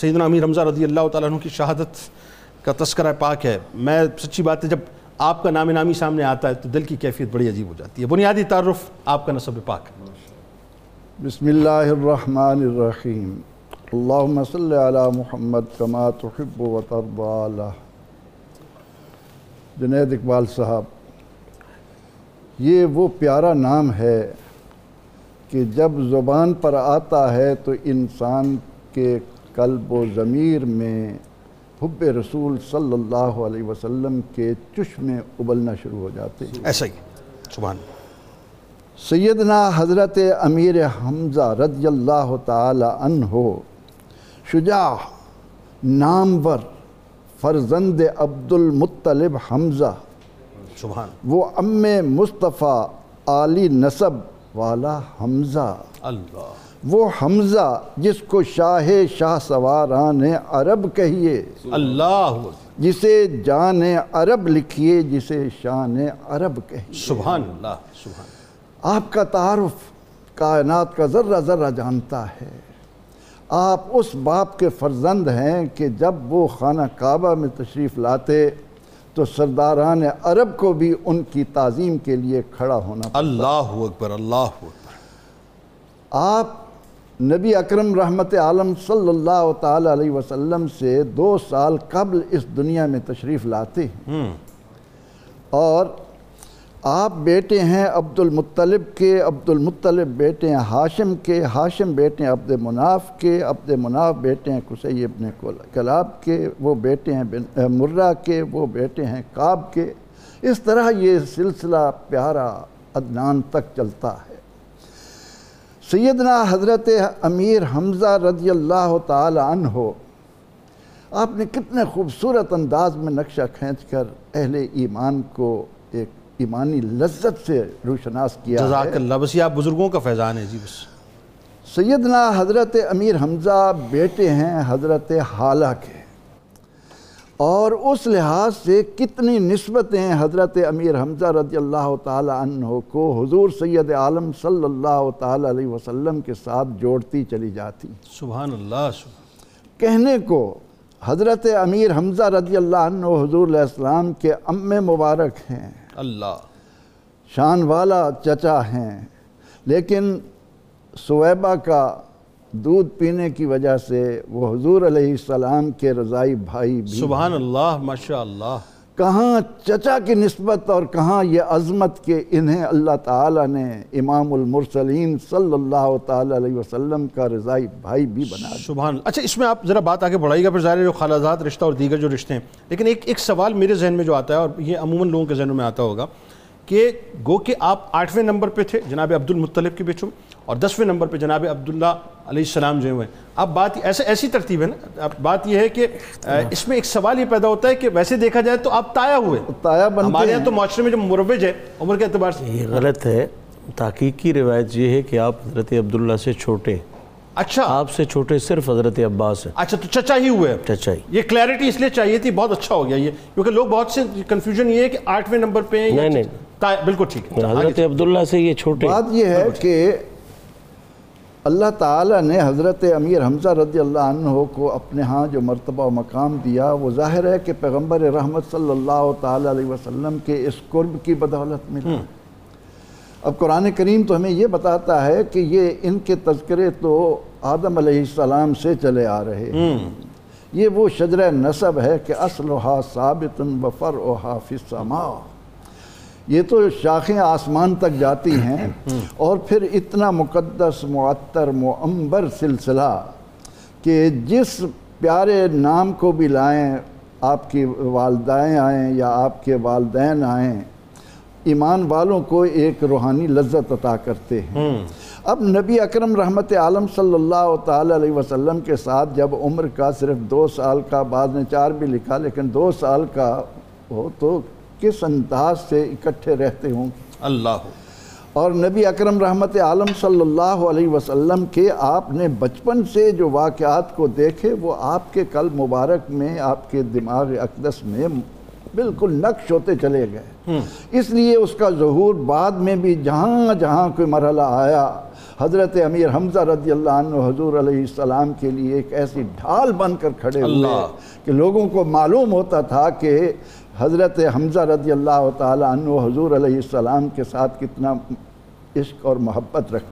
سیدنا امیر حمزہ رضی اللہ تعالیٰ عنہ کی شہادت کا تذکرہ پاک ہے۔ میں سچی بات ہے، جب آپ کا نام نامی سامنے آتا ہے تو دل کی کیفیت بڑی عجیب ہو جاتی ہے۔ بنیادی تعارف آپ کا نصب پاک بسم اللہ الرحمن الرحیم۔ اللہم صلی علی محمد کما تحب و ترضى جنید اقبال صاحب، یہ وہ پیارا نام ہے کہ جب زبان پر آتا ہے تو انسان کے قلب و ضمیر میں حب رسول صلی اللہ علیہ وسلم کے چشمے ابلنا شروع ہو جاتے ہیں۔ ایسا ہی۔ سبحان سیدنا حضرت امیر حمزہ رضی اللہ تعالی عنہ شجاع نامور فرزند عبد المطلب حمزہ۔ سبحان وہ ام مصطفیٰ عالی نصب والا حمزہ۔ اللہ۔ وہ حمزہ جس کو شاہ شاہ سواران عرب کہیے اللہ جسے جان عرب لکھیے جسے شان عرب کہیے۔ سبحان اللہ سبحان آپ کا تعارف کائنات کا ذرہ ذرہ جانتا ہے۔ آپ اس باپ کے فرزند ہیں کہ جب وہ خانہ کعبہ میں تشریف لاتے تو سرداران عرب کو بھی ان کی تعظیم کے لیے کھڑا ہونا اللہ اکبر اللہ اکبر۔ آپ نبی اکرم رحمت عالم صلی اللہ تعالی علیہ وسلم سے دو سال قبل اس دنیا میں تشریف لاتے ہیں۔ اور آپ بیٹے ہیں عبد المطلب کے عبد المطلب بیٹے ہیں ہاشم کے ہاشم بیٹے ہیں عبد مناف کے عبد مناف بیٹے ہیں قسی ابن کلاب کے وہ بیٹے ہیں مرہ کے وہ بیٹے ہیں کعب کے۔ اس طرح یہ سلسلہ پیارا عدنان تک چلتا ہے۔ سیدنا حضرت امیر حمزہ رضی اللہ تعالی عنہ آپ نے کتنے خوبصورت انداز میں نقشہ کھینچ کر اہل ایمان کو ایک ایمانی لذت سے روشناس کیا جزاک اللہ بس یہ آپ بزرگوں کا فیضان ہے جی بس۔ سیدنا حضرت امیر حمزہ بیٹے ہیں حضرت حالہ کے۔ اور اس لحاظ سے کتنی نسبتیں حضرت امیر حمزہ رضی اللہ تعالی عنہ کو حضور سید عالم صلی اللہ تعالی علیہ وسلم کے ساتھ جوڑتی چلی جاتی۔ سبحان اللہ سبحان کہنے کو حضرت امیر حمزہ رضی اللہ عنہ حضور علیہ السلام کے ام مبارک ہیں۔ اللہ۔ شان والا چچا ہیں لیکن سویبہ کا دودھ پینے کی وجہ سے وہ حضور علیہ السلام کے رضائی بھائی بھی سبحان اللہ ماشاء اللہ۔ کہاں چچا کی نسبت اور کہاں یہ عظمت کہ انہیں اللہ تعالیٰ نے امام المرسلین صلی اللہ تعالیٰ علیہ وسلم کا رضائی بھائی بھی بنا سبحان اللہ۔ اچھا اس میں آپ ذرا بات آگے بڑھائی گا پھر ظاہر ہے جو خالازات رشتہ اور دیگر جو رشتے ہیں۔ لیکن ایک ایک سوال میرے ذہن میں جو آتا ہے اور یہ عموماً لوگوں کے ذہنوں میں آتا ہوگا کہ گو کہ آپ آٹھویں نمبر پہ تھے جناب عبد المطلب کے بیچوں۔ اور دسویں نمبر پہ جناب عبداللہ علیہ السلام جو ہوئے اب بات ایسے ایسی ترتیب ہے نا اب بات یہ ہے کہ اس میں ایک سوال یہ پیدا ہوتا ہے کہ ویسے دیکھا جائے تو آپ تایا ہوئے تایا بنتے ہمارے یہاں ہیں۔ تو معاشرے میں جو مروج ہے عمر کے اعتبار سے۔ یہ غلط ہے۔ تحقیقی روایت یہ ہے کہ آپ حضرت عبداللہ سے چھوٹے اچھا۔ آپ سے چھوٹے صرف حضرت عباس ہیں۔ اچھا تو چچا ہی ہوئے چچا ہی یہ کلیئرٹی اس لیے چاہیے تھی بہت اچھا ہو گیا یہ کیونکہ لوگ بہت سے کنفیوژن یہ ہے کہ آٹھویں نمبر پہ ہیں نہیں، نہیں۔ بالکل ٹھیک ہے۔ حضرت عبداللہ سے یہ چھوٹے بات یہ ہے کہ اللہ تعالیٰ نے حضرت امیر حمزہ رضی اللہ عنہ کو اپنے ہاں جو مرتبہ و مقام دیا وہ ظاہر ہے کہ پیغمبر رحمت صلی اللہ تعالیٰ علیہ وسلم کے اس قرب کی بدولت ملا اب قرآن کریم تو ہمیں یہ بتاتا ہے کہ یہ ان کے تذکرے تو آدم علیہ السلام سے چلے آ رہے ہیں۔ یہ وہ شجرہ نصب ہے کہ اصلها ثابت وفرعها فی السماء۔ یہ تو شاخیں آسمان تک جاتی ہیں اور پھر اتنا مقدس معطر معمبر سلسلہ کہ جس پیارے نام کو بھی لائیں آپ کی والدائیں آئیں یا آپ کے والدین آئیں ایمان والوں کو ایک روحانی لذت عطا کرتے ہیں۔ اب نبی اکرم رحمت عالم صلی اللہ تعالی علیہ وسلم کے ساتھ جب عمر کا صرف دو سال کا بعد نے چار بھی لکھا لیکن دو سال کا ہو تو کس انداز سے اکٹھے رہتے ہوں؟ اللہ۔ اور نبی اکرم رحمت عالم صلی اللہ علیہ وسلم کے آپ نے بچپن سے جو واقعات کو دیکھے وہ آپ کے قلب مبارک میں آپ کے دماغ اقدس میں بالکل نقش ہوتے چلے گئے۔ اس لیے اس کا ظہور بعد میں بھی جہاں جہاں کوئی مرحلہ آیا حضرت امیر حمزہ رضی اللہ عنہ حضور علیہ السلام کے لیے ایک ایسی ڈھال بن کر کھڑے ہوئے کہ لوگوں کو معلوم ہوتا تھا کہ حضرت حمزہ رضی اللہ تعالی عنہ حضور علیہ السلام کے ساتھ کتنا عشق اور محبت رکھتے